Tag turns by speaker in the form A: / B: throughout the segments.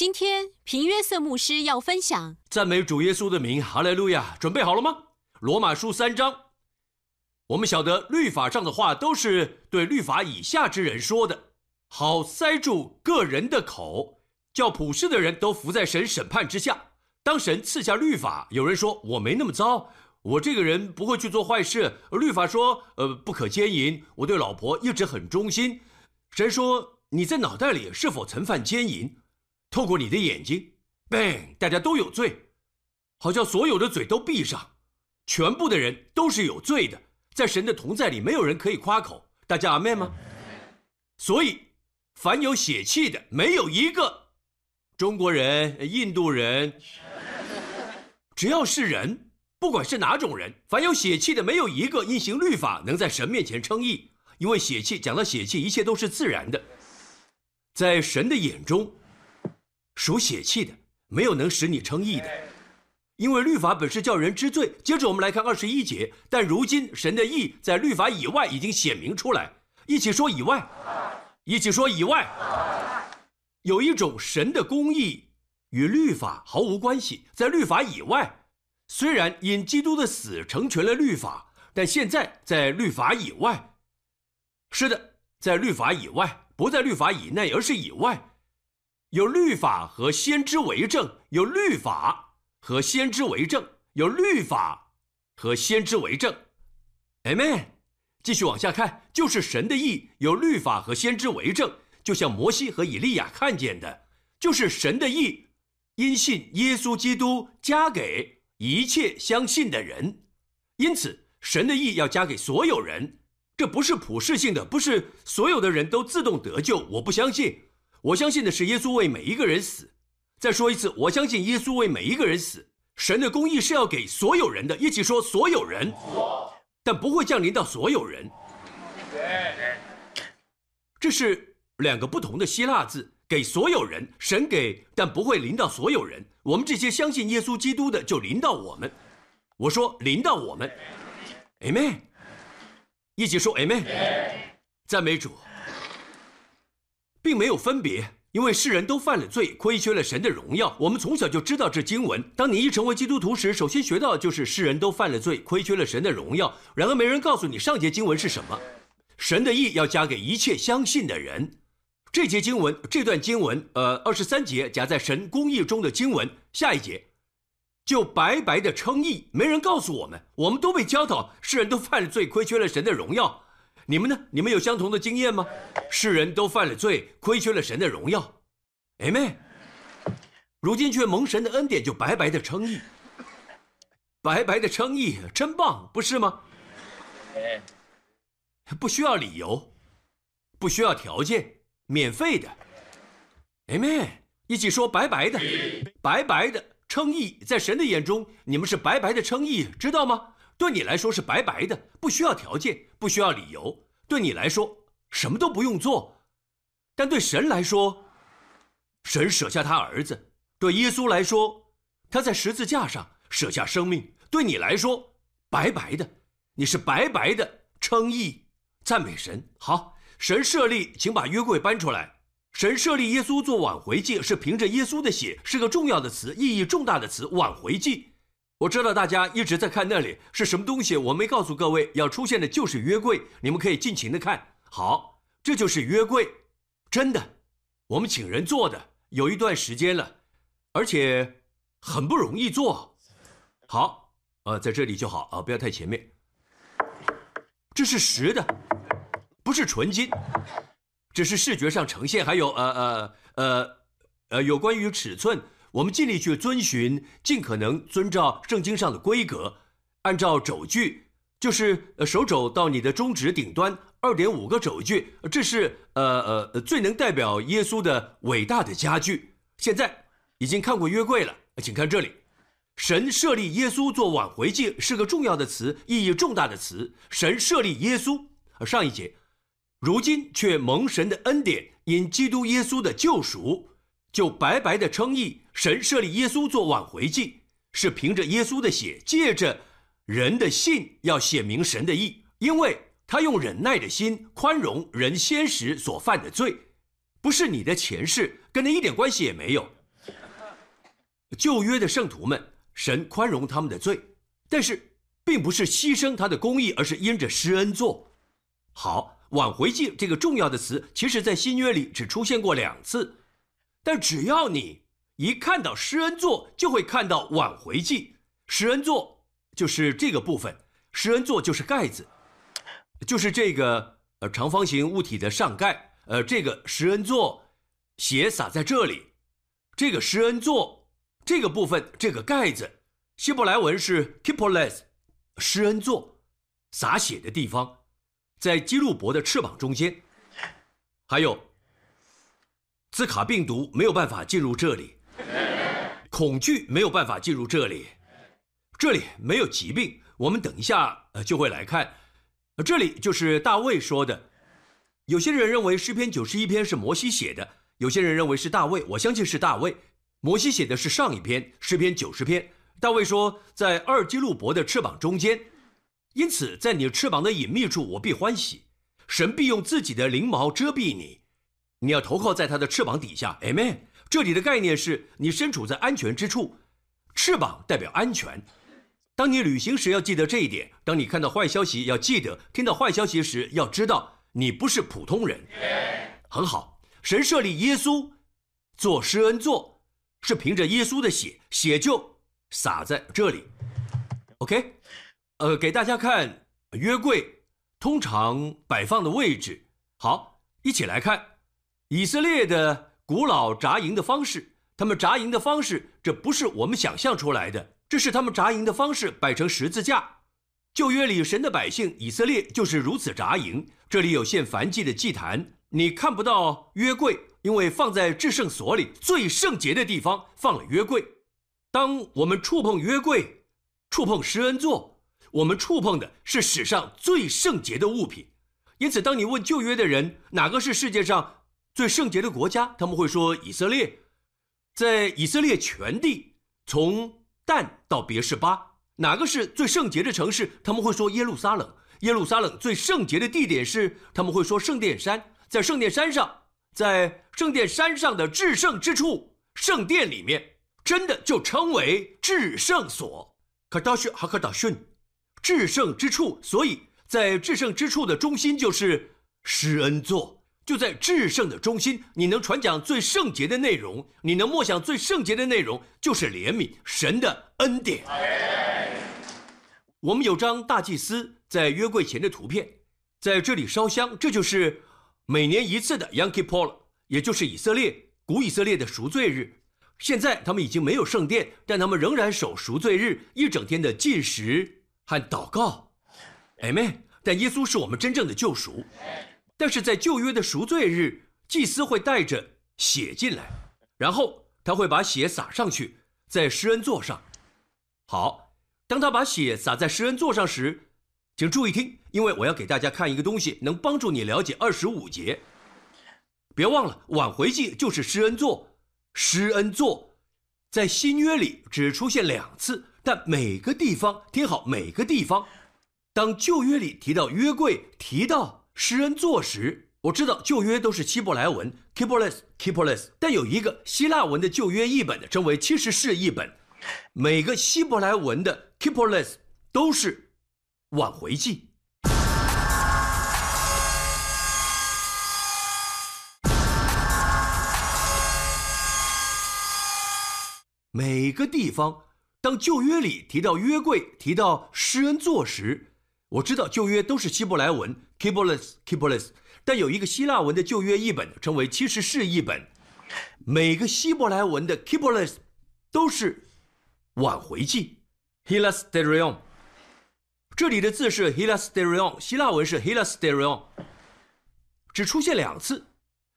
A: 今天平约瑟牧师要分享
B: 赞美主耶稣的名，哈利路亚！准备好了吗？罗马书三章。我们晓得律法上的话都是对律法以下之人说的，好塞住个人的口，叫普世的人都伏在神审判之下。当神赐下律法，有人说我没那么糟，我这个人不会去做坏事。律法说，呃，不可奸淫，我对老婆一直很忠心。神说你在脑袋里是否曾犯奸淫？透过你的眼睛，bang，大家都有罪，好像所有的嘴都闭上，全部的人都是有罪的，在神的同在里，没有人可以夸口。大家阿妹吗？所以，凡有血气的，没有一个中国人、印度人，只要是人，不管是哪种人，凡有血气的，没有一个因行律法能在神面前称义，因为血气讲到血气，一切都是自然的，在神的眼中。属血气的，没有能使你称义的，因为律法本是叫人知罪。接着我们来看二十一节，但如今神的义在律法以外已经显明出来。一起说以外，一起说以外，有一种神的公义与律法毫无关系，在律法以外，虽然因基督的死成全了律法，但现在在律法以外。是的，在律法以外，不在律法以内，而是以外。有律法和先知为证，有律法和先知为证，有律法和先知为证。Amen。继续往下看，就是神的意，有律法和先知为证，就像摩西和以利亚看见的，就是神的意，因信耶稣基督加给一切相信的人。因此，神的意要加给所有人，这不是普世性的，不是所有的人都自动得救。我不相信。我相信的是耶稣为每一个人死。再说一次，我相信耶稣为每一个人死。神的公义是要给所有人的，一起说所有人，但不会降临到所有人。这是两个不同的希腊字，给所有人，神给，但不会临到所有人。我们这些相信耶稣基督的，就临到我们。我说临到我们，Amen。一起说 Amen。赞美主。并没有分别，因为世人都犯了罪，亏缺了神的荣耀。我们从小就知道这经文。当你一成为基督徒时，首先学到的就是世人都犯了罪，亏缺了神的荣耀。然而没人告诉你上节经文是什么。神的义要加给一切相信的人。这节经文，这段经文，呃，二十三节夹在神公义中的经文。下一节，就白白的称义。没人告诉我们，我们都被教导，世人都犯了罪，亏缺了神的荣耀。你们呢？你们有相同的经验吗？世人都犯了罪，亏缺了神的荣耀，Amen。如今却蒙神的恩典，就白白的称义，白白的称义，真棒，不是吗？不需要理由，不需要条件，免费的，Amen。一起说白白的，白白的称义，在神的眼中，你们是白白的称义，知道吗？对你来说是白白的，不需要条件，不需要理由。对你来说什么都不用做，但对神来说，神舍下他儿子；对耶稣来说，他在十字架上舍下生命。对你来说，白白的，你是白白的称义，赞美神。好，神设立，请把约柜搬出来。神设立耶稣做挽回祭，是凭着耶稣的血，是个重要的词，意义重大的词，挽回祭。我知道大家一直在看那里是什么东西，我没告诉各位要出现的就是约柜，你们可以尽情的看。好，这就是约柜，真的，我们请人做的，有一段时间了，而且很不容易做。好，呃，在这里就好啊，不要太前面。这是实的，不是纯金，只是视觉上呈现，还有呃呃呃呃有关于尺寸。我们尽力去遵循，尽可能遵照圣经上的规格，按照轴距，就是手肘到你的中指顶端二点五个轴距，这是呃呃最能代表耶稣的伟大的家具。现在已经看过约柜了，请看这里，神设立耶稣做挽回祭是个重要的词，意义重大的词。神设立耶稣，上一节，如今却蒙神的恩典，因基督耶稣的救赎。就白白的称义，神设立耶稣做挽回祭，是凭着耶稣的血，借着人的信，要显明神的义，因为他用忍耐的心宽容人先时所犯的罪，不是你的前世，跟他一点关系也没有。旧约的圣徒们，神宽容他们的罪，但是并不是牺牲他的公义，而是因着施恩做。好，挽回祭这个重要的词，其实在新约里只出现过两次，但只要你一看到施恩座，就会看到挽回祭。施恩座就是这个部分，施恩座就是盖子，就是这个呃长方形物体的上盖。呃，这个施恩座，血洒在这里，这个施恩座这个部分这个盖子，希伯来文是 kipoles，施恩座，洒血的地方。在基路伯的翅膀中间，还有兹卡病毒没有办法进入这里，恐惧没有办法进入这里，这里没有疾病。我们等一下呃就会来看，这里就是大卫说的。有些人认为诗篇九十一篇是摩西写的，有些人认为是大卫。我相信是大卫。摩西写的是上一篇诗篇九十篇，大卫说在二基路伯的翅膀中间。因此，在你翅膀的隐秘处，我必欢喜。神必用自己的翎毛遮蔽你，你要投靠在他的翅膀底下。Amen。这里的概念是你身处在安全之处，翅膀代表安全。当你旅行时，要记得这一点。当你看到坏消息，要记得；听到坏消息时，要知道你不是普通人。很好，神设立耶稣做施恩座，是凭着耶稣的血，血就洒在这里。OK。呃，给大家看约柜通常摆放的位置。好，一起来看以色列的古老扎营的方式。他们扎营的方式，这不是我们想象出来的，这是他们扎营的方式，摆成十字架。旧约里神的百姓以色列就是如此扎营。这里有献燔祭的祭坛，你看不到约柜，因为放在至圣所里最圣洁的地方放了约柜。当我们触碰约柜，触碰施恩座。我们触碰的是史上最圣洁的物品，因此，当你问旧约的人哪个是世界上最圣洁的国家，他们会说以色列。在以色列全地，从但到别是巴，哪个是最圣洁的城市？他们会说耶路撒冷。耶路撒冷最圣洁的地点是，他们会说圣殿山。在圣殿山上，在圣殿山上的至圣之处，圣殿里面，真的就称为至圣所。可道逊哈克达逊。至圣之处，所以在至圣之处的中心就是施恩座，就在至圣的中心，你能传讲最圣洁的内容，你能默想最圣洁的内容，就是怜悯神的恩典。我们有张大祭司在约柜前的图片，在这里烧香，这就是每年一次的 Yom Kippur，也就是以色列古以色列的赎罪日。现在他们已经没有圣殿，但他们仍然守赎罪日一整天的禁食。和祷告，Amen。但耶稣是我们真正的救赎。但是在旧约的赎罪日，祭司会带着血进来，然后他会把血洒上去，在施恩座上。好，当他把血洒在施恩座上时，请注意听，因为我要给大家看一个东西，能帮助你了解二十五节。别忘了，挽回祭就是施恩座，施恩座在新约里只出现两次。但每个地方听好，每个地方，当旧约里提到约柜、提到施恩作时，我知道旧约都是希伯来文 k i p o l e s k i p o l e s 但有一个希腊文的旧约译本的，称为七十士译本。每个希伯来文的 k i p o l e s 都是挽回记。每个地方。当旧约里提到约柜、提到施恩座时，我知道旧约都是希伯来文 k i b o l e s k i b o l e s 但有一个希腊文的旧约译本，称为七十士译本。每个希伯来文的 k i b o l e s 都是挽回记 （Hilasterion）。这里的字是 Hilasterion，希腊文是 Hilasterion，只出现两次。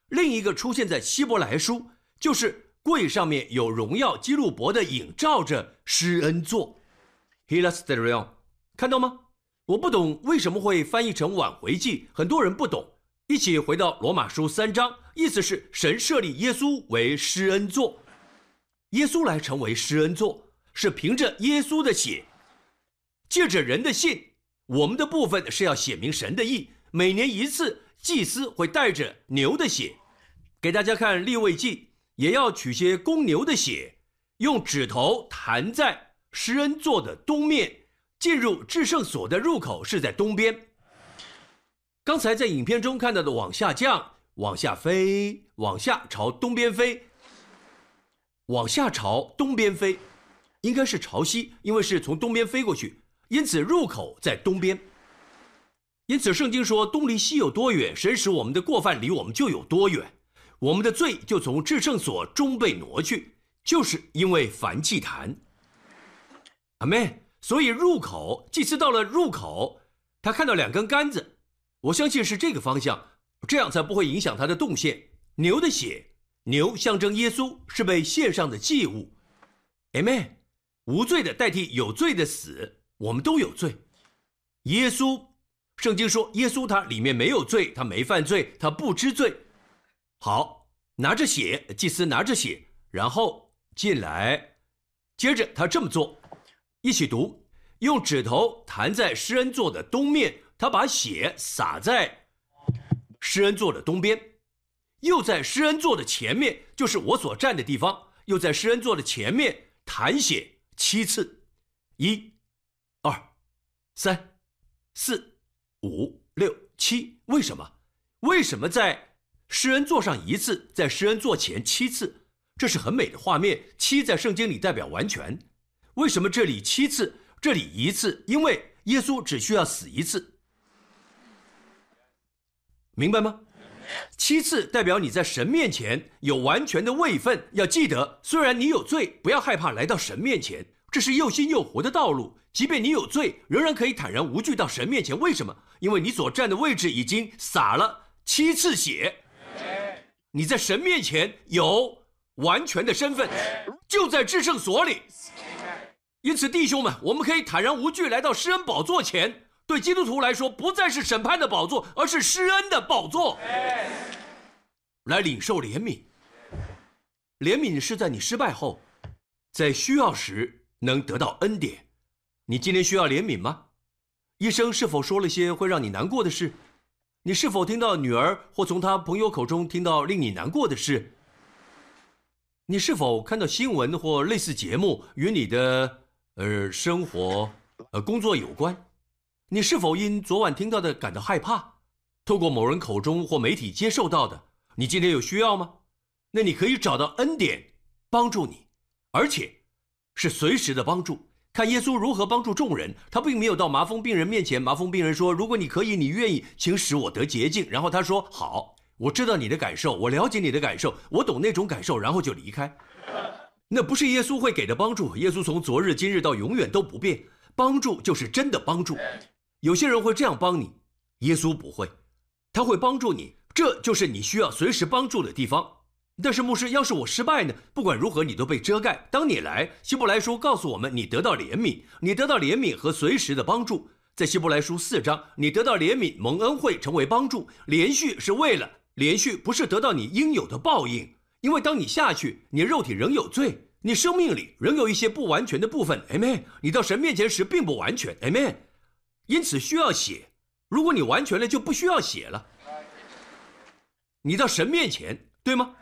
B: 另一个出现在希伯来书，就是。柜上面有荣耀基路伯的影照着施恩座，Hilasterion，看到吗？我不懂为什么会翻译成挽回记，很多人不懂。一起回到罗马书三章，意思是神设立耶稣为施恩座，耶稣来成为施恩座，是凭着耶稣的血，借着人的信，我们的部分是要写明神的意。每年一次，祭司会带着牛的血，给大家看立位记。也要取些公牛的血，用指头弹在施恩座的东面，进入至圣所的入口是在东边。刚才在影片中看到的往下降、往下飞、往下朝东边飞、往下朝东边飞，应该是朝西，因为是从东边飞过去，因此入口在东边。因此，圣经说：“东离西有多远，神使我们的过犯离我们就有多远。我们的罪就从至圣所中被挪去，就是因为凡祭坛。”阿妹，所以入口祭司到了入口，他看到两根杆子，我相信是这个方向，这样才不会影响他的动线。牛的血，牛象征耶稣是被献上的祭物。Amen，，无罪的代替有罪的死，我们都有罪。耶稣。圣经说，耶稣他里面没有罪，他没犯罪，他不知罪。好，拿着血，祭司拿着血，然后进来，接着他这么做，一起读，用指头弹在施恩座的东面，他把血洒在施恩座的东边，又在施恩座的前面，就是我所站的地方，又在施恩座的前面弹血七次，一、二、三、四。五六七，为什么？为什么在施恩座上一次，在施恩座前七次？这是很美的画面。七在圣经里代表完全。为什么这里七次，这里一次？因为耶稣只需要死一次，明白吗？七次代表你在神面前有完全的位分。要记得，虽然你有罪，不要害怕来到神面前，这是又新又活的道路。即便你有罪，仍然可以坦然无惧到神面前。为什么？因为你所站的位置已经洒了七次血，你在神面前有完全的身份，就在至圣所里。因此，弟兄们，我们可以坦然无惧来到施恩宝座前。对基督徒来说，不再是审判的宝座，而是施恩的宝座，来领受怜悯。怜悯是在你失败后，在需要时能得到恩典。你今天需要怜悯吗？医生是否说了些会让你难过的事？你是否听到女儿或从他朋友口中听到令你难过的事？你是否看到新闻或类似节目与你的呃生活、呃工作有关？你是否因昨晚听到的感到害怕？透过某人口中或媒体接受到的？你今天有需要吗？那你可以找到恩典帮助你，而且是随时的帮助。看耶稣如何帮助众人，他并没有到麻风病人面前。麻风病人说：“如果你可以，你愿意，请使我得洁净。”然后他说：“好，我知道你的感受，我了解你的感受，我懂那种感受。”然后就离开。那不是耶稣会给的帮助。耶稣从昨日、今日到永远都不变。帮助就是真的帮助。有些人会这样帮你，耶稣不会，他会帮助你。这就是你需要随时帮助的地方。但是牧师，要是我失败呢？不管如何，你都被遮盖。当你来，希伯来书告诉我们，你得到怜悯，你得到怜悯和随时的帮助。在希伯来书四章，你得到怜悯、蒙恩惠，成为帮助。连续是为了连续，不是得到你应有的报应。因为当你下去，你肉体仍有罪，你生命里仍有一些不完全的部分。Amen。你到神面前时并不完全。Amen。因此需要写。如果你完全了，就不需要写了。你到神面前，对吗？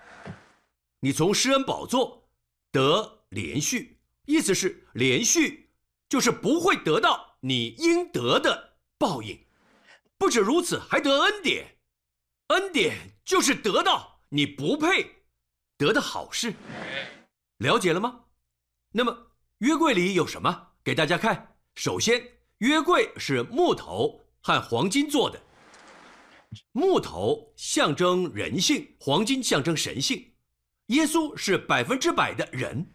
B: 你从施恩宝座得连续，意思是连续就是不会得到你应得的报应。不止如此，还得恩典，恩典就是得到你不配得的好事。了解了吗？那么约柜里有什么？给大家看。首先，约柜是木头和黄金做的，木头象征人性，黄金象征神性。耶稣是百分之百的人，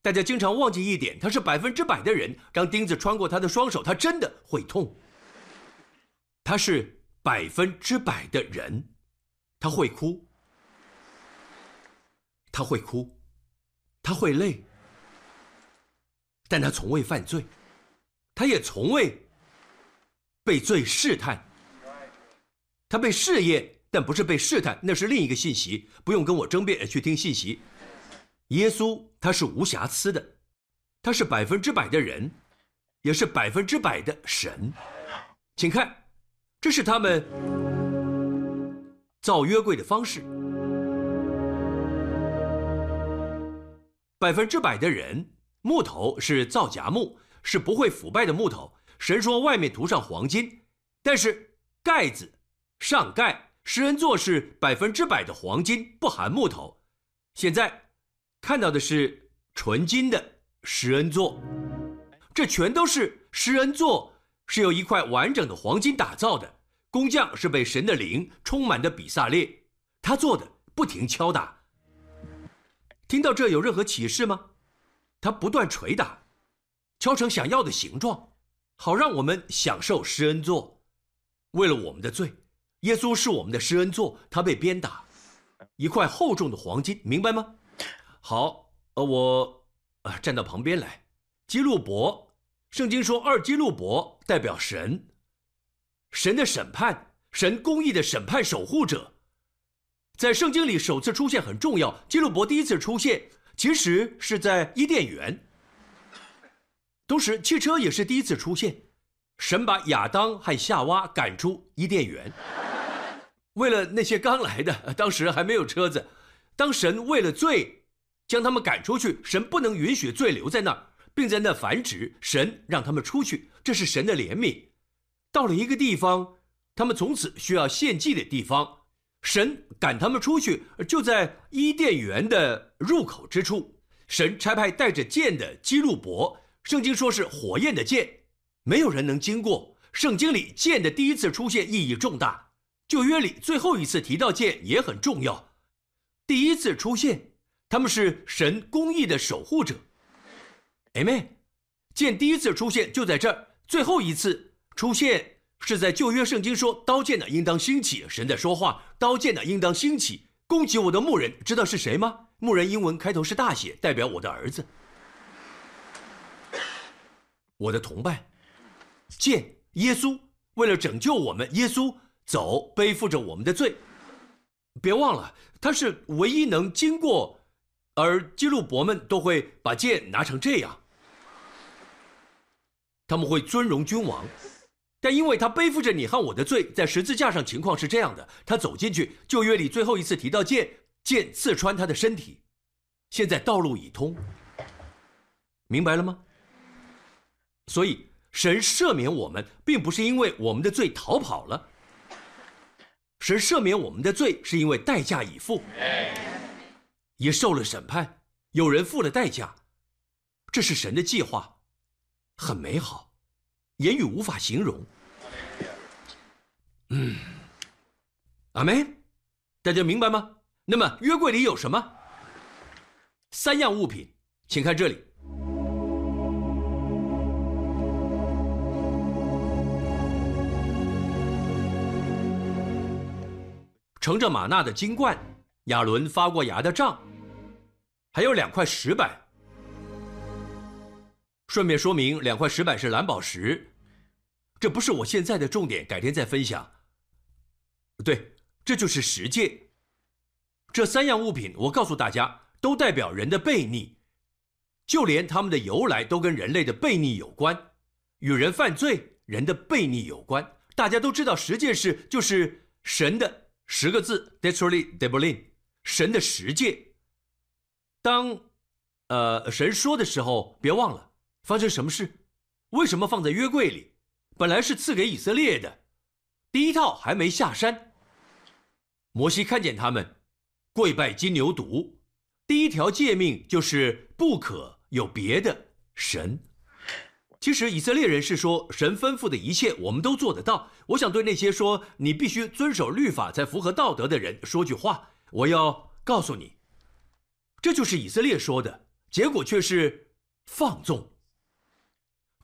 B: 大家经常忘记一点，他是百分之百的人。当钉子穿过他的双手，他真的会痛。他是百分之百的人，他会哭，他会哭，他会累，但他从未犯罪，他也从未被罪试探，他被试验。但不是被试探，那是另一个信息，不用跟我争辩，去听信息。耶稣他是无瑕疵的，他是百分之百的人，也是百分之百的神。请看，这是他们造约柜的方式。百分之百的人，木头是造假木，是不会腐败的木头。神说外面涂上黄金，但是盖子上盖，施恩座是百分之百的黄金，不含木头。现在看到的是纯金的施恩座，这全都是施恩座，是由一块完整的黄金打造的。工匠是被神的灵充满的比萨列，他做的不停敲打。听到这有任何启示吗？他不断捶打，敲成想要的形状。好让我们享受施恩座，为了我们的罪，耶稣是我们的施恩座，他被鞭打，一块厚重的黄金，明白吗？好，呃，我，呃，站到旁边来。基路伯，圣经说二基路伯代表神，神的审判，神公义的审判守护者，在圣经里首次出现很重要。基路伯第一次出现，其实是在伊甸园。同时，汽车也是第一次出现。神把亚当和夏娃赶出伊甸园，为了那些刚来的，当时还没有车子。当神为了罪将他们赶出去，神不能允许罪留在那儿，并在那繁殖。神让他们出去，这是神的怜悯。到了一个地方，他们从此需要献祭的地方，神赶他们出去，就在伊甸园的入口之处。神差派带着剑的基路伯。圣经说是火焰的剑，没有人能经过。圣经里剑的第一次出现意义重大，旧约里最后一次提到剑也很重要。第一次出现，他们是神公义的守护者。Amen。剑第一次出现就在这儿，最后一次出现是在旧约圣经说刀剑呢应当兴起。神在说话，刀剑呢应当兴起，攻击我的牧人，知道是谁吗？牧人英文开头是大写，代表我的儿子。我的同伴，剑耶稣为了拯救我们，耶稣走背负着我们的罪。别忘了，他是唯一能经过，而基路伯们都会把剑拿成这样，他们会尊荣君王。但因为他背负着你和我的罪，在十字架上情况是这样的：他走进去，旧约里最后一次提到剑，剑刺穿他的身体。现在道路已通，明白了吗？所以，神赦免我们，并不是因为我们的罪逃跑了。神赦免我们的罪，是因为代价已付，也受了审判。有人付了代价，这是神的计划，很美好，言语无法形容。嗯，阿门。大家明白吗？那么约柜里有什么？三样物品，请看这里。盛着玛纳的金罐，亚伦发过芽的杖，还有两块石板。顺便说明，两块石板是蓝宝石，这不是我现在的重点，改天再分享。对，这就是十诫。这三样物品，我告诉大家，都代表人的悖逆，就连他们的由来都跟人类的悖逆有关，与人犯罪、人的悖逆有关。大家都知道，十件事就是神的。十个字，literally d e b l i n 神的十诫。当，呃，神说的时候，别忘了发生什么事，为什么放在约柜里？本来是赐给以色列的，第一套还没下山。摩西看见他们跪拜金牛犊，第一条诫命就是不可有别的神。其实以色列人是说，神吩咐的一切我们都做得到。我想对那些说你必须遵守律法才符合道德的人说句话，我要告诉你，这就是以色列说的结果，却是放纵。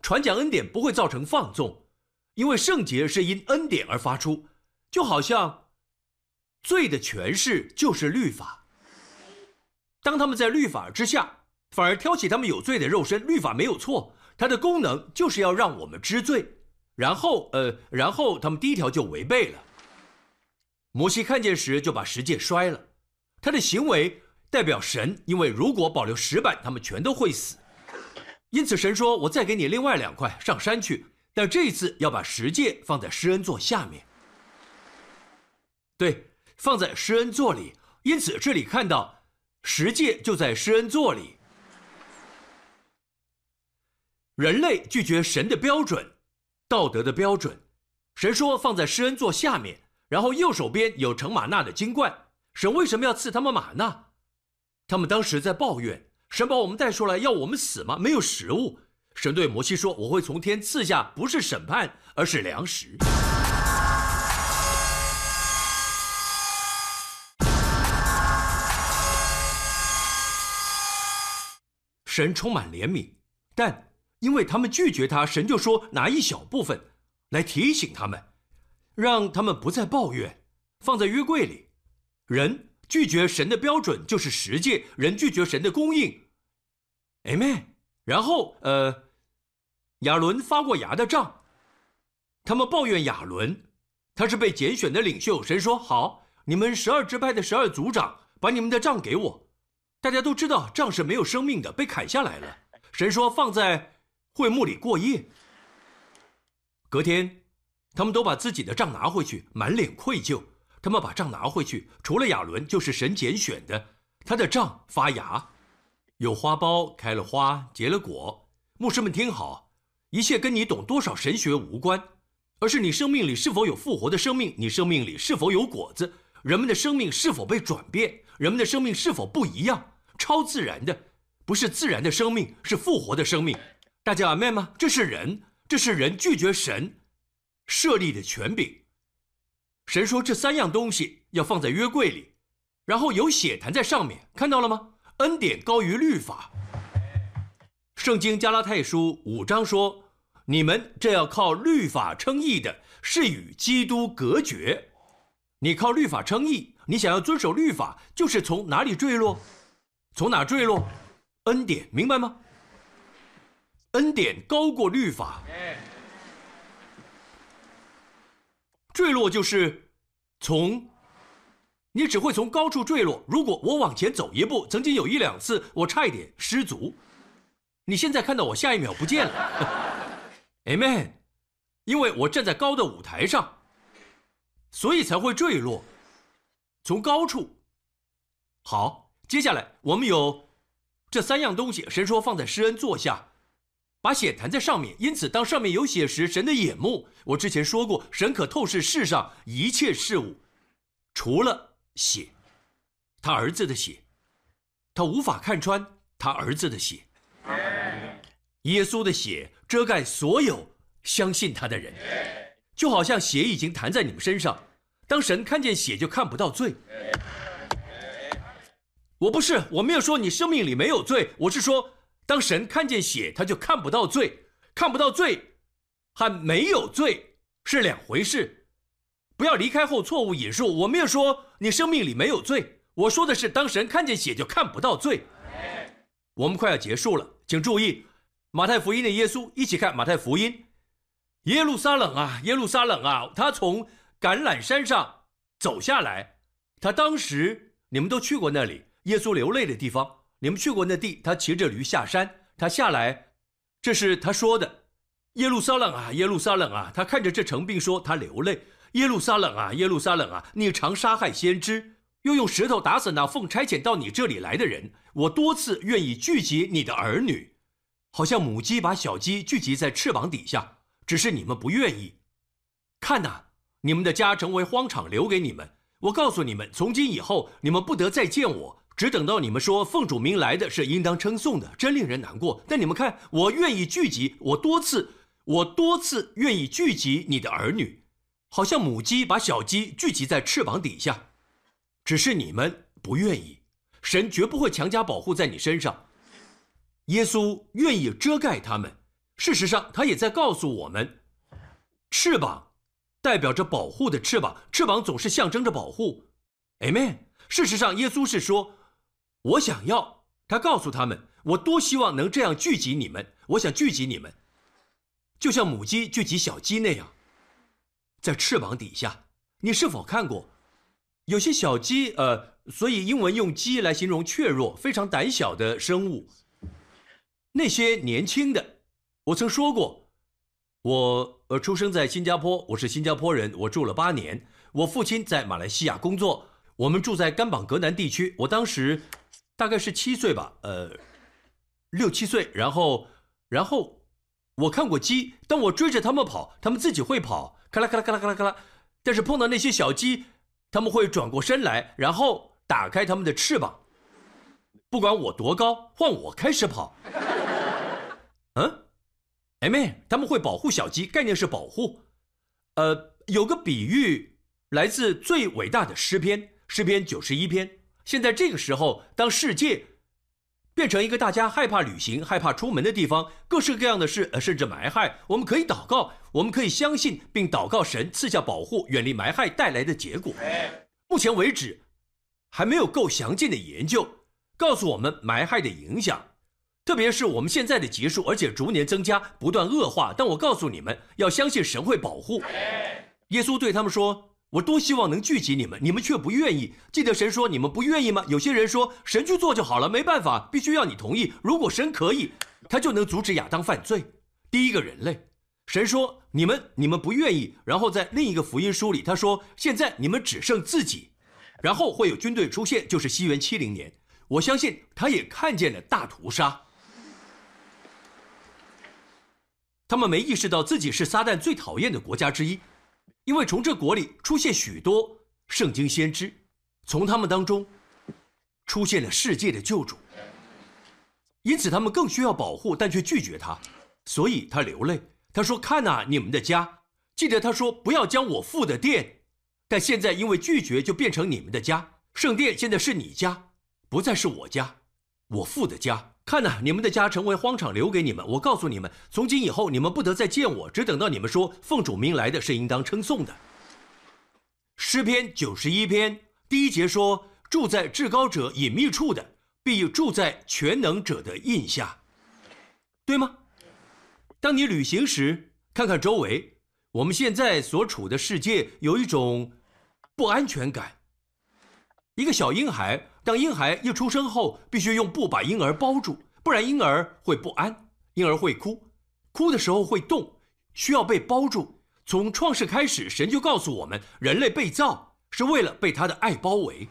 B: 传讲恩典不会造成放纵，因为圣洁是因恩典而发出，就好像罪的诠释就是律法。当他们在律法之下，反而挑起他们有罪的肉身，律法没有错。它的功能就是要让我们知罪，然后，呃，然后他们第一条就违背了。摩西看见时就把石戒摔了，他的行为代表神，因为如果保留石板，他们全都会死。因此神说：“我再给你另外两块，上山去。”但这一次要把石戒放在施恩座下面。对，放在施恩座里。因此这里看到石戒就在施恩座里。人类拒绝神的标准，道德的标准。神说放在施恩座下面，然后右手边有乘马纳的金冠。神为什么要赐他们马纳？他们当时在抱怨：神把我们带出来要我们死吗？没有食物。神对摩西说：“我会从天赐下，不是审判，而是粮食。”神充满怜悯，但因为他们拒绝他，神就说拿一小部分来提醒他们，让他们不再抱怨，放在约柜里。人拒绝神的标准就是十诫，人拒绝神的供应。Amen。然后，呃，亚伦发过芽的杖，他们抱怨亚伦，他是被拣选的领袖。神说好，你们十二支派的十二族长，把你们的杖给我。大家都知道，杖是没有生命的，被砍下来了。神说放在会幕里过夜。隔天，他们都把自己的杖拿回去，满脸愧疚。他们把杖拿回去，除了亚伦，就是神拣选的，他的杖发芽，有花苞，开了花，结了果。牧师们听好，一切跟你懂多少神学无关，而是你生命里是否有复活的生命，你生命里是否有果子，人们的生命是否被转变。人们的生命是否不一样？超自然的，不是自然的生命，是复活的生命。大家阿妹吗？这是人，这是人拒绝神设立的权柄。神说这三样东西要放在约柜里，然后有血弹在上面，看到了吗？恩典高于律法。圣经加拉太书五章说：“你们这要靠律法称义的，是与基督隔绝。你靠律法称义。”你想要遵守律法，就是从哪里坠落，从哪坠落？恩典，明白吗？恩典高过律法。坠落就是从，你只会从高处坠落。如果我往前走一步，曾经有一两次我差一点失足，你现在看到我下一秒不见了。Amen，因为我站在高的舞台上，所以才会坠落。从高处，好，接下来我们有这三样东西。神说放在施恩座下，把血弹在上面。因此，当上面有血时，神的眼目，我之前说过，神可透视世上一切事物，除了血，他儿子的血，他无法看穿他儿子的血。耶稣的血遮盖所有相信他的人，就好像血已经弹在你们身上。当神看见血就看不到罪，我不是，我没有说你生命里没有罪，我是说，当神看见血，他就看不到罪，看不到罪，和没有罪是两回事。不要离开后错误引述，我没有说你生命里没有罪，我说的是当神看见血就看不到罪。我们快要结束了，请注意，马太福音的耶稣，一起看马太福音，耶路撒冷啊，耶路撒冷啊，他从。橄榄山上走下来，他当时你们都去过那里，耶稣流泪的地方。你们去过那地，他骑着驴下山，他下来，这是他说的：“耶路撒冷啊，耶路撒冷啊！”他看着这城，并说：“他流泪，耶路撒冷啊，耶路撒冷啊！你常杀害先知，又用石头打死那奉差遣到你这里来的人。我多次愿意聚集你的儿女，好像母鸡把小鸡聚集在翅膀底下，只是你们不愿意。看呐！”你们的家成为荒场，留给你们。我告诉你们，从今以后，你们不得再见我，只等到你们说奉主名来的是应当称颂的，真令人难过。但你们看，我愿意聚集，我多次，我多次愿意聚集你的儿女，好像母鸡把小鸡聚集在翅膀底下，只是你们不愿意。神绝不会强加保护在你身上。耶稣愿意遮盖他们，事实上，他也在告诉我们，翅膀。代表着保护的翅膀，翅膀总是象征着保护。Amen。事实上，耶稣是说：“我想要。”他告诉他们：“我多希望能这样聚集你们。我想聚集你们，就像母鸡聚集小鸡那样，在翅膀底下。你是否看过？有些小鸡，呃，所以英文用鸡来形容怯弱、非常胆小的生物。那些年轻的，我曾说过。我呃出生在新加坡，我是新加坡人，我住了八年。我父亲在马来西亚工作，我们住在甘榜格南地区。我当时大概是七岁吧，呃，六七岁。然后，然后我看过鸡，当我追着它们跑，它们自己会跑，咔啦咔啦咔啦咔啦咔啦。但是碰到那些小鸡，他们会转过身来，然后打开他们的翅膀。不管我多高，换我开始跑。嗯，哎妹，他们会保护小鸡，概念是保护。呃，有个比喻来自最伟大的诗篇，诗篇九十一篇。现在这个时候，当世界变成一个大家害怕旅行、害怕出门的地方，各式各样的事，甚至埋害，我们可以祷告，我们可以相信并祷告神赐下保护，远离埋害带来的结果。目前为止，还没有够详尽的研究。告诉我们埋害的影响，特别是我们现在的级数，而且逐年增加，不断恶化。但我告诉你们，要相信神会保护。耶稣对他们说：“我多希望能聚集你们，你们却不愿意。记得神说你们不愿意吗？有些人说神去做就好了，没办法，必须要你同意。如果神可以，他就能阻止亚当犯罪，第一个人类。神说你们你们不愿意。然后在另一个福音书里，他说现在你们只剩自己，然后会有军队出现，就是西元七零年。”我相信他也看见了大屠杀。他们没意识到自己是撒旦最讨厌的国家之一，因为从这国里出现许多圣经先知，从他们当中出现了世界的救主。因此，他们更需要保护，但却拒绝他，所以他流泪。他说：“看呐，你们的家，记得他说不要将我父的殿，但现在因为拒绝，就变成你们的家。圣殿现在是你家。”不再是我家，我父的家。看呐，你们的家成为荒场，留给你们。我告诉你们，从今以后，你们不得再见我，只等到你们说奉主名来的是应当称颂的。诗篇九十一篇第一节说：“住在至高者隐秘处的，必住在全能者的印下。”对吗？当你旅行时，看看周围，我们现在所处的世界有一种不安全感。一个小婴孩。当婴孩一出生后，必须用布把婴儿包住，不然婴儿会不安，婴儿会哭，哭的时候会动，需要被包住。从创世开始，神就告诉我们，人类被造是为了被他的爱包围。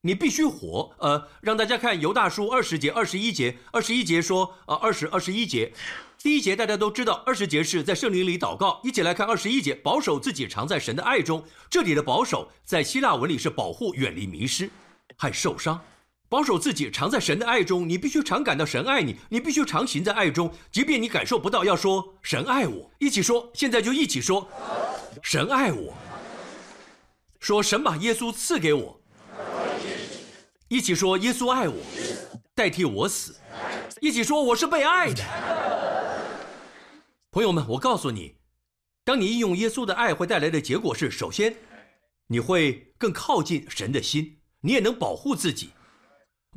B: 你必须活。呃，让大家看犹大书二十节、二十一节。二十一节说，呃，二十二十一节，第一节大家都知道，二十节是在圣灵里祷告。一起来看二十一节，保守自己常在神的爱中。这里的保守在希腊文里是保护，远离迷失。还受伤，保守自己，常在神的爱中。你必须常感到神爱你，你必须常行在爱中。即便你感受不到，要说神爱我，一起说，现在就一起说，神爱我。说神把耶稣赐给我，一起说耶稣爱我，代替我死。一起说我是被爱的。朋友们，我告诉你，当你应用耶稣的爱，会带来的结果是：首先，你会更靠近神的心。你也能保护自己，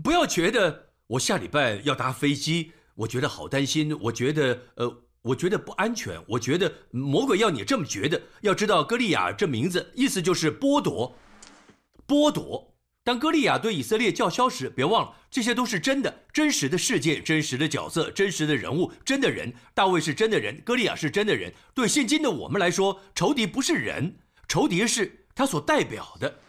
B: 不要觉得我下礼拜要搭飞机，我觉得好担心，我觉得呃，我觉得不安全，我觉得魔鬼要你这么觉得。要知道，歌利亚这名字意思就是剥夺，剥夺。当歌利亚对以色列叫嚣时，别忘了，这些都是真的、真实的事件、真实的角色、真实的人物、真的人。大卫是真的人，歌利亚是真的人。对现今的我们来说，仇敌不是人，仇敌是他所代表的。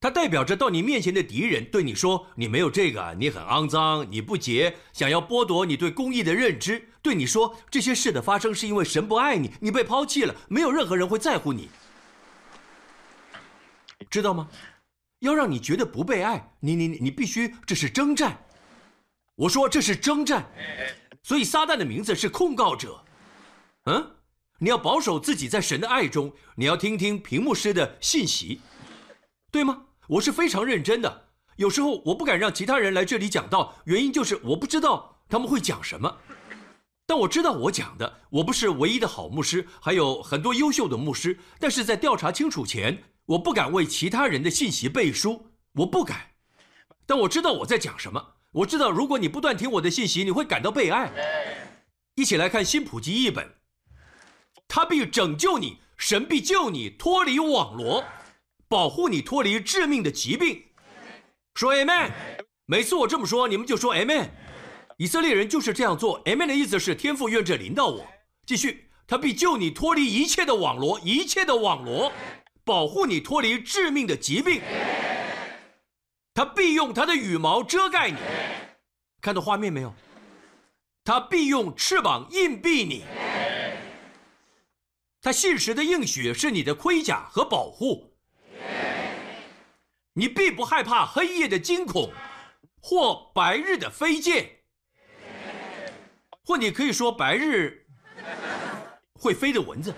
B: 它代表着到你面前的敌人对你说：“你没有这个，你很肮脏，你不洁，想要剥夺你对公义的认知。”对你说这些事的发生是因为神不爱你，你被抛弃了，没有任何人会在乎你，知道吗？要让你觉得不被爱，你你你必须这是征战。我说这是征战，所以撒旦的名字是控告者。嗯，你要保守自己在神的爱中，你要听听屏幕师的信息，对吗？我是非常认真的，有时候我不敢让其他人来这里讲道，原因就是我不知道他们会讲什么。但我知道我讲的，我不是唯一的好牧师，还有很多优秀的牧师。但是在调查清楚前，我不敢为其他人的信息背书，我不敢。但我知道我在讲什么，我知道如果你不断听我的信息，你会感到被爱。一起来看新普及译本，他必拯救你，神必救你脱离网罗。保护你脱离致命的疾病，说 Amen。每次我这么说，你们就说 Amen。以色列人就是这样做。Amen 的意思是天父愿者临到我。继续，他必救你脱离一切的网罗，一切的网罗，保护你脱离致命的疾病。他必用他的羽毛遮盖你，看到画面没有？他必用翅膀硬蔽你。他信实的应许是你的盔甲和保护。你必不害怕黑夜的惊恐，或白日的飞剑，或你可以说白日会飞的蚊子，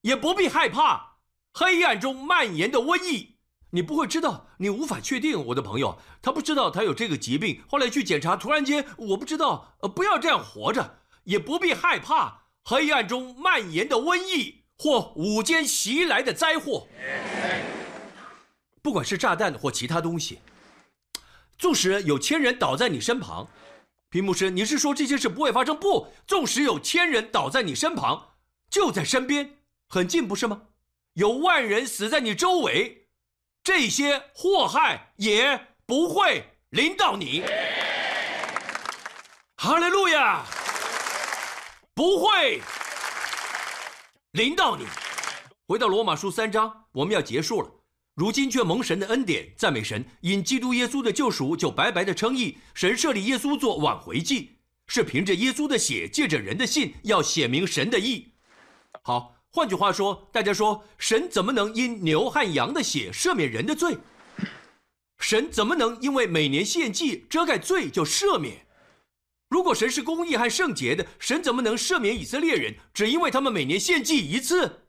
B: 也不必害怕黑暗中蔓延的瘟疫。你不会知道，你无法确定，我的朋友，他不知道他有这个疾病，后来去检查，突然间我不知道，呃，不要这样活着，也不必害怕黑暗中蔓延的瘟疫或午间袭来的灾祸，不管是炸弹或其他东西，纵使有千人倒在你身旁，屏幕师，你是说这些事不会发生？不，纵使有千人倒在你身旁，就在身边，很近，不是吗？有万人死在你周围。这些祸害也不会临到你，哈利路亚，不会临到你。回到罗马书三章，我们要结束了。如今却蒙神的恩典，赞美神，因基督耶稣的救赎，就白白的称义。神设立耶稣做挽回祭，是凭着耶稣的血，借着人的信，要显明神的义。好。换句话说，大家说，神怎么能因牛和羊的血赦免人的罪？神怎么能因为每年献祭遮盖罪就赦免？如果神是公义和圣洁的，神怎么能赦免以色列人，只因为他们每年献祭一次？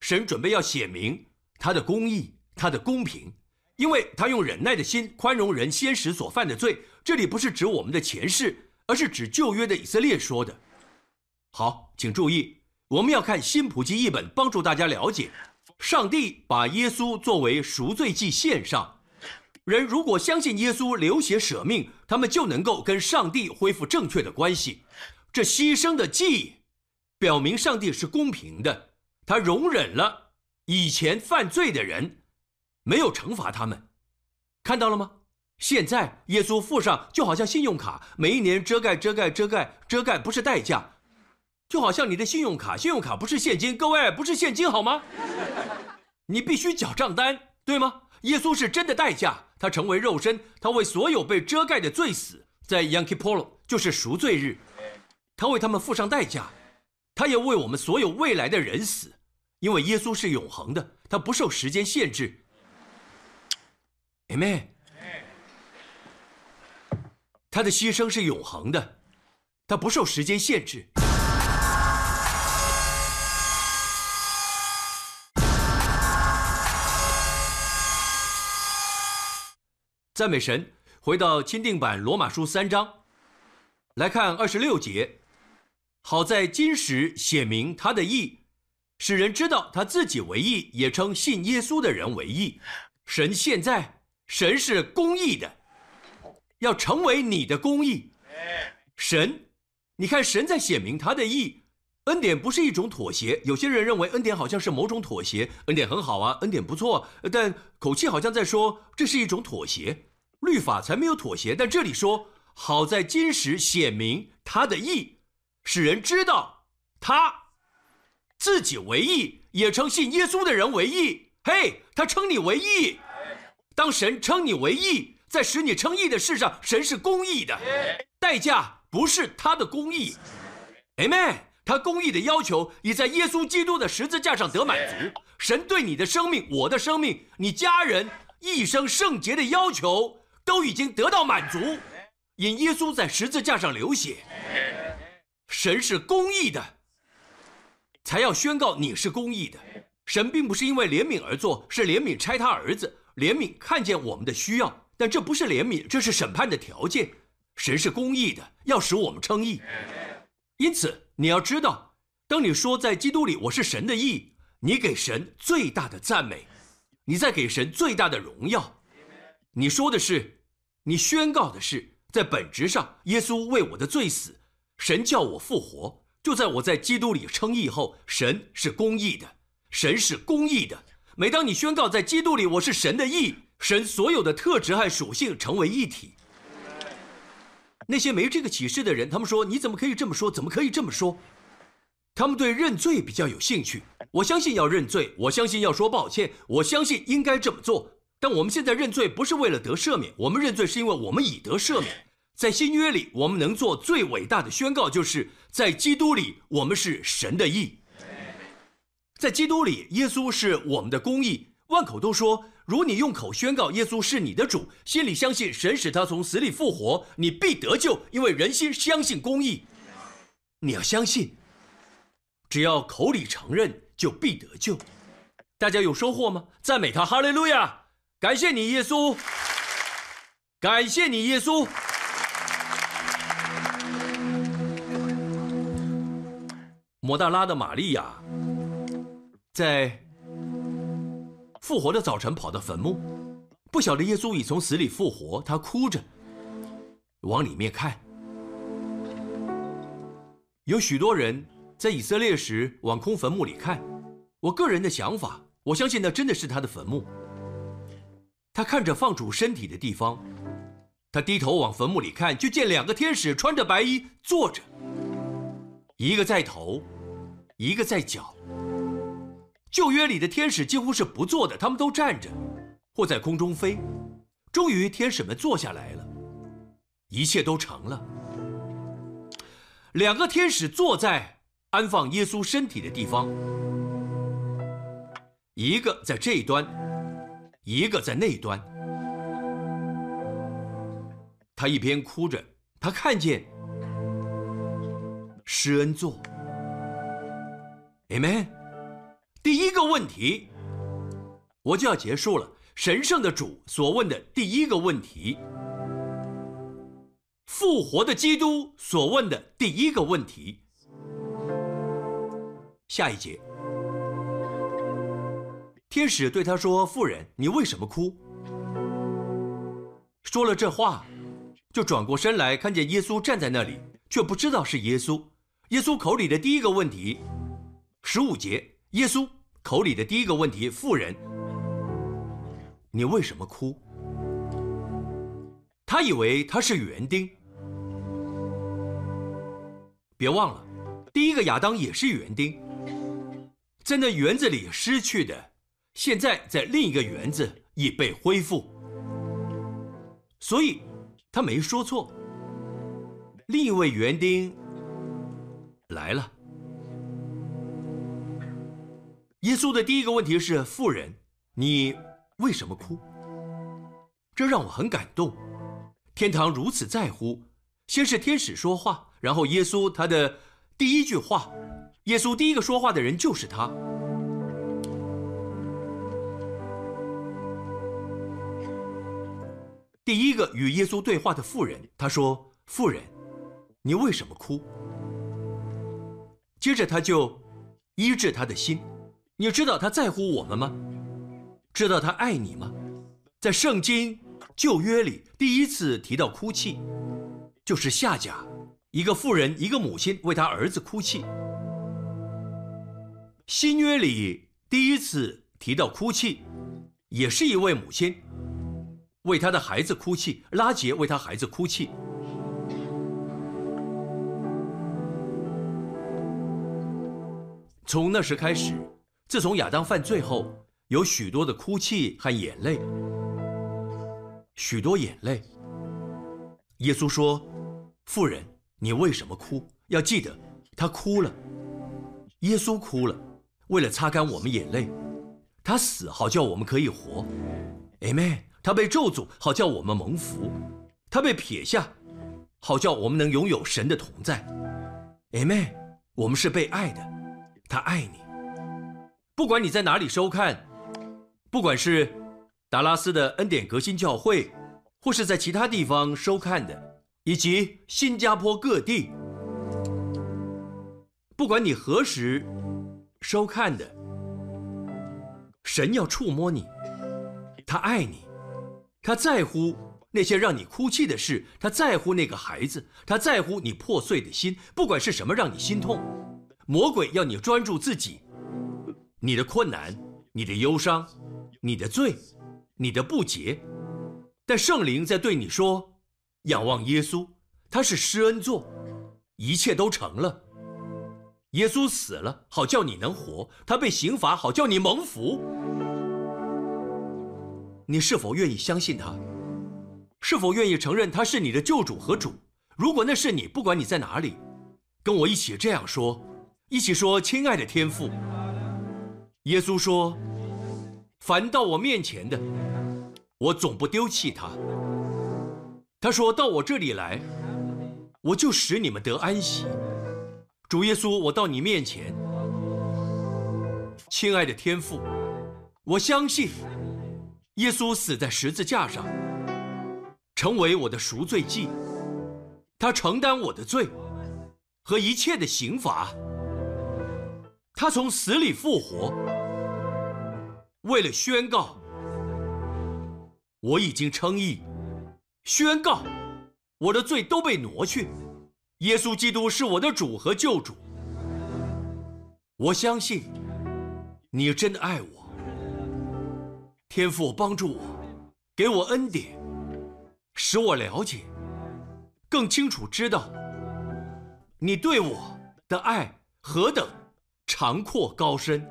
B: 神准备要显明他的公义，他的公平，因为他用忍耐的心宽容人先时所犯的罪。这里不是指我们的前世，而是指旧约的以色列说的。好，请注意。我们要看新普及译本，帮助大家了解，上帝把耶稣作为赎罪祭献上。人如果相信耶稣流血舍命，他们就能够跟上帝恢复正确的关系。这牺牲的祭，表明上帝是公平的，他容忍了以前犯罪的人，没有惩罚他们。看到了吗？现在耶稣付上，就好像信用卡，每一年遮盖、遮盖、遮盖、遮盖，不是代价。就好像你的信用卡，信用卡不是现金，各位不是现金好吗？你必须缴账单，对吗？耶稣是真的代价，他成为肉身，他为所有被遮盖的罪死，在 Yom Kippur 就是赎罪日，他为他们付上代价，他也为我们所有未来的人死，因为耶稣是永恒的，他不受时间限制。Amen。他的牺牲是永恒的，他不受时间限制。赞美神，回到钦定版罗马书三章，来看二十六节。好在今时显明他的义，使人知道他自己为义，也称信耶稣的人为义。神现在，神是公义的，要成为你的公义。神，你看神在显明他的义，恩典不是一种妥协。有些人认为恩典好像是某种妥协，恩典很好啊，恩典不错，但口气好像在说这是一种妥协。律法才没有妥协，但这里说好在今时显明他的义，使人知道他自己为义，也称信耶稣的人为义。嘿，他称你为义。当神称你为义，在使你称义的事上，神是公义的，代价不是他的公义。Amen。他公义的要求已在耶稣基督的十字架上得满足。神对你的生命、我的生命、你家人一生圣洁的要求。都已经得到满足，因耶稣在十字架上流血。神是公义的，才要宣告你是公义的。神并不是因为怜悯而做，是怜悯拆他儿子，怜悯看见我们的需要。但这不是怜悯，这是审判的条件。神是公义的，要使我们称义。因此，你要知道，当你说在基督里我是神的义，你给神最大的赞美，你在给神最大的荣耀。你说的是。你宣告的是，在本质上，耶稣为我的罪死，神叫我复活。就在我在基督里称义后，神是公义的，神是公义的。每当你宣告在基督里我是神的义，神所有的特质和属性成为一体。那些没这个启示的人，他们说：“你怎么可以这么说？怎么可以这么说？”他们对认罪比较有兴趣。我相信要认罪，我相信要说抱歉，我相信应该这么做。但我们现在认罪不是为了得赦免，我们认罪是因为我们已得赦免。在新约里，我们能做最伟大的宣告，就是在基督里，我们是神的义。在基督里，耶稣是我们的公义。万口都说，如你用口宣告耶稣是你的主，心里相信神使他从死里复活，你必得救，因为人心相信公义。你要相信，只要口里承认，就必得救。大家有收获吗？赞美他，哈利路亚！感谢你，耶稣！感谢你，耶稣！摩大拉的玛利亚在复活的早晨跑到坟墓，不晓得耶稣已从死里复活，他哭着往里面看。有许多人在以色列时往空坟墓里看，我个人的想法，我相信那真的是他的坟墓。他看着放主身体的地方，他低头往坟墓里看，就见两个天使穿着白衣坐着，一个在头。一个在脚。旧约里的天使几乎是不坐的，他们都站着，或在空中飞。终于，天使们坐下来了，一切都成了。两个天使坐在安放耶稣身体的地方，一个在这一端，一个在那一端。他一边哭着，他看见施恩座。Amen。第一个问题，我就要结束了。神圣的主所问的第一个问题，复活的基督所问的第一个问题。下一节，天使对他说：“妇人，你为什么哭？”说了这话，就转过身来，看见耶稣站在那里，却不知道是耶稣。耶稣口里的第一个问题。十五节，耶稣口里的第一个问题：“妇人，你为什么哭？”他以为他是园丁。别忘了，第一个亚当也是园丁，在那园子里失去的，现在在另一个园子已被恢复，所以他没说错。另一位园丁来了。耶稣的第一个问题是：“妇人，你为什么哭？”这让我很感动。天堂如此在乎，先是天使说话，然后耶稣他的第一句话，耶稣第一个说话的人就是他。第一个与耶稣对话的妇人，他说：“妇人，你为什么哭？”接着他就医治他的心。你知道他在乎我们吗？知道他爱你吗？在圣经旧约里，第一次提到哭泣，就是夏甲，一个妇人，一个母亲为他儿子哭泣。新约里第一次提到哭泣，也是一位母亲为他的孩子哭泣，拉杰为他孩子哭泣。从那时开始。自从亚当犯罪后，有许多的哭泣和眼泪，许多眼泪。耶稣说：“妇人，你为什么哭？要记得，他哭了。耶稣哭了，为了擦干我们眼泪。他死，好叫我们可以活。Amen。他被咒诅，好叫我们蒙福。他被撇下，好叫我们能拥有神的同在。Amen。我们是被爱的，他爱你。”不管你在哪里收看，不管是达拉斯的恩典革新教会，或是在其他地方收看的，以及新加坡各地，不管你何时收看的，神要触摸你，他爱你，他在乎那些让你哭泣的事，他在乎那个孩子，他在乎你破碎的心，不管是什么让你心痛，魔鬼要你专注自己。你的困难，你的忧伤，你的罪，你的不洁，但圣灵在对你说：仰望耶稣，他是施恩座，一切都成了。耶稣死了，好叫你能活；他被刑罚，好叫你蒙福。你是否愿意相信他？是否愿意承认他是你的救主和主？如果那是你，不管你在哪里，跟我一起这样说，一起说：亲爱的天父。耶稣说：“凡到我面前的，我总不丢弃他。”他说到我这里来，我就使你们得安息。主耶稣，我到你面前，亲爱的天父，我相信耶稣死在十字架上，成为我的赎罪祭，他承担我的罪和一切的刑罚，他从死里复活，为了宣告。我已经称义，宣告。我的罪都被挪去。耶稣基督是我的主和救主，我相信你真的爱我。天父帮助我，给我恩典，使我了解，更清楚知道。你对我的爱何等长阔高深。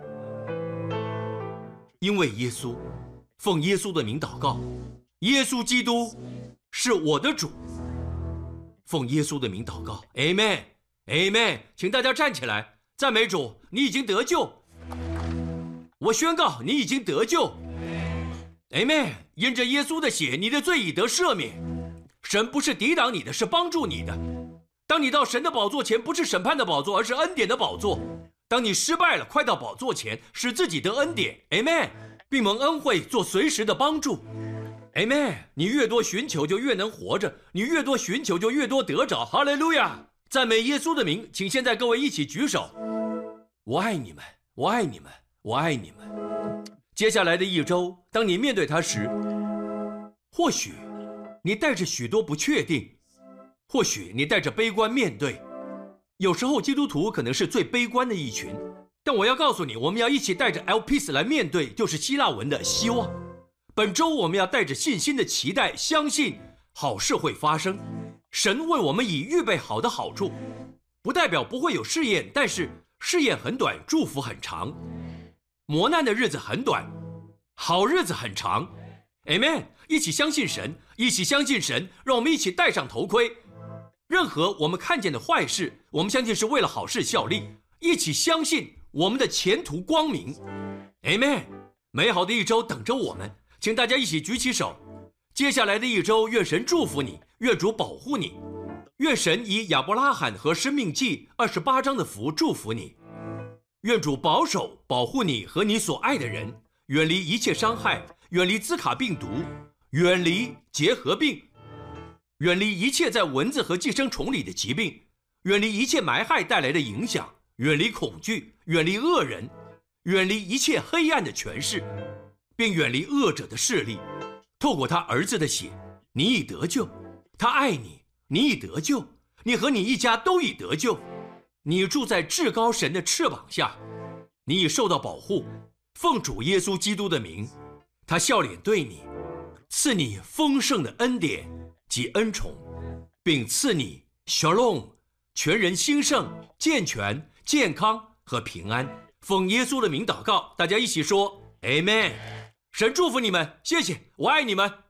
B: 因为耶稣，奉耶稣的名祷告，耶稣基督是我的主。奉耶稣的名祷告，Amen，Amen，请大家站起来，赞美主，你已经得救。我宣告，你已经得救，Amen。因着耶稣的血，你的罪已得赦免。神不是抵挡你的，是帮助你的。当你到神的宝座前，不是审判的宝座，而是恩典的宝座。当你失败了，快到宝座前，使自己得恩典，Amen，并蒙恩惠，做随时的帮助。Amen！你越多寻求，就越能活着；你越多寻求，就越多得着。哈利路亚！赞美耶稣的名，请现在各位一起举手。我爱你们，我爱你们，我爱你们。接下来的一周，当你面对他时，或许你带着许多不确定，或许你带着悲观面对。有时候基督徒可能是最悲观的一群，但我要告诉你，我们要一起带着 L P S 来面对，就是希腊文的希望。本周我们要带着信心的期待，相信好事会发生。神为我们已预备好的好处，不代表不会有试验，但是试验很短，祝福很长。磨难的日子很短，好日子很长。Amen！一起相信神，一起相信神，让我们一起戴上头盔。任何我们看见的坏事，我们相信是为了好事效力。一起相信我们的前途光明。Amen！美好的一周等着我们。请大家一起举起手。接下来的一周，愿神祝福你，愿主保护你，愿神以亚伯拉罕和生命记二十八章的福祝福你。愿主保守保护你和你所爱的人，远离一切伤害，远离兹卡病毒，远离结核病，远离一切在蚊子和寄生虫里的疾病，远离一切埋害带来的影响，远离恐惧，远离恶人，远离一切黑暗的权势。并远离恶者的势力，透过他儿子的血，你已得救。他爱你，你已得救。你和你一家都已得救。你住在至高神的翅膀下，你已受到保护。奉主耶稣基督的名，他笑脸对你，赐你丰盛的恩典及恩宠，并赐你 shalom，全人兴盛、健全、健康和平安。奉耶稣的名祷告，大家一起说 Amen。神祝福你们，谢谢，我爱你们。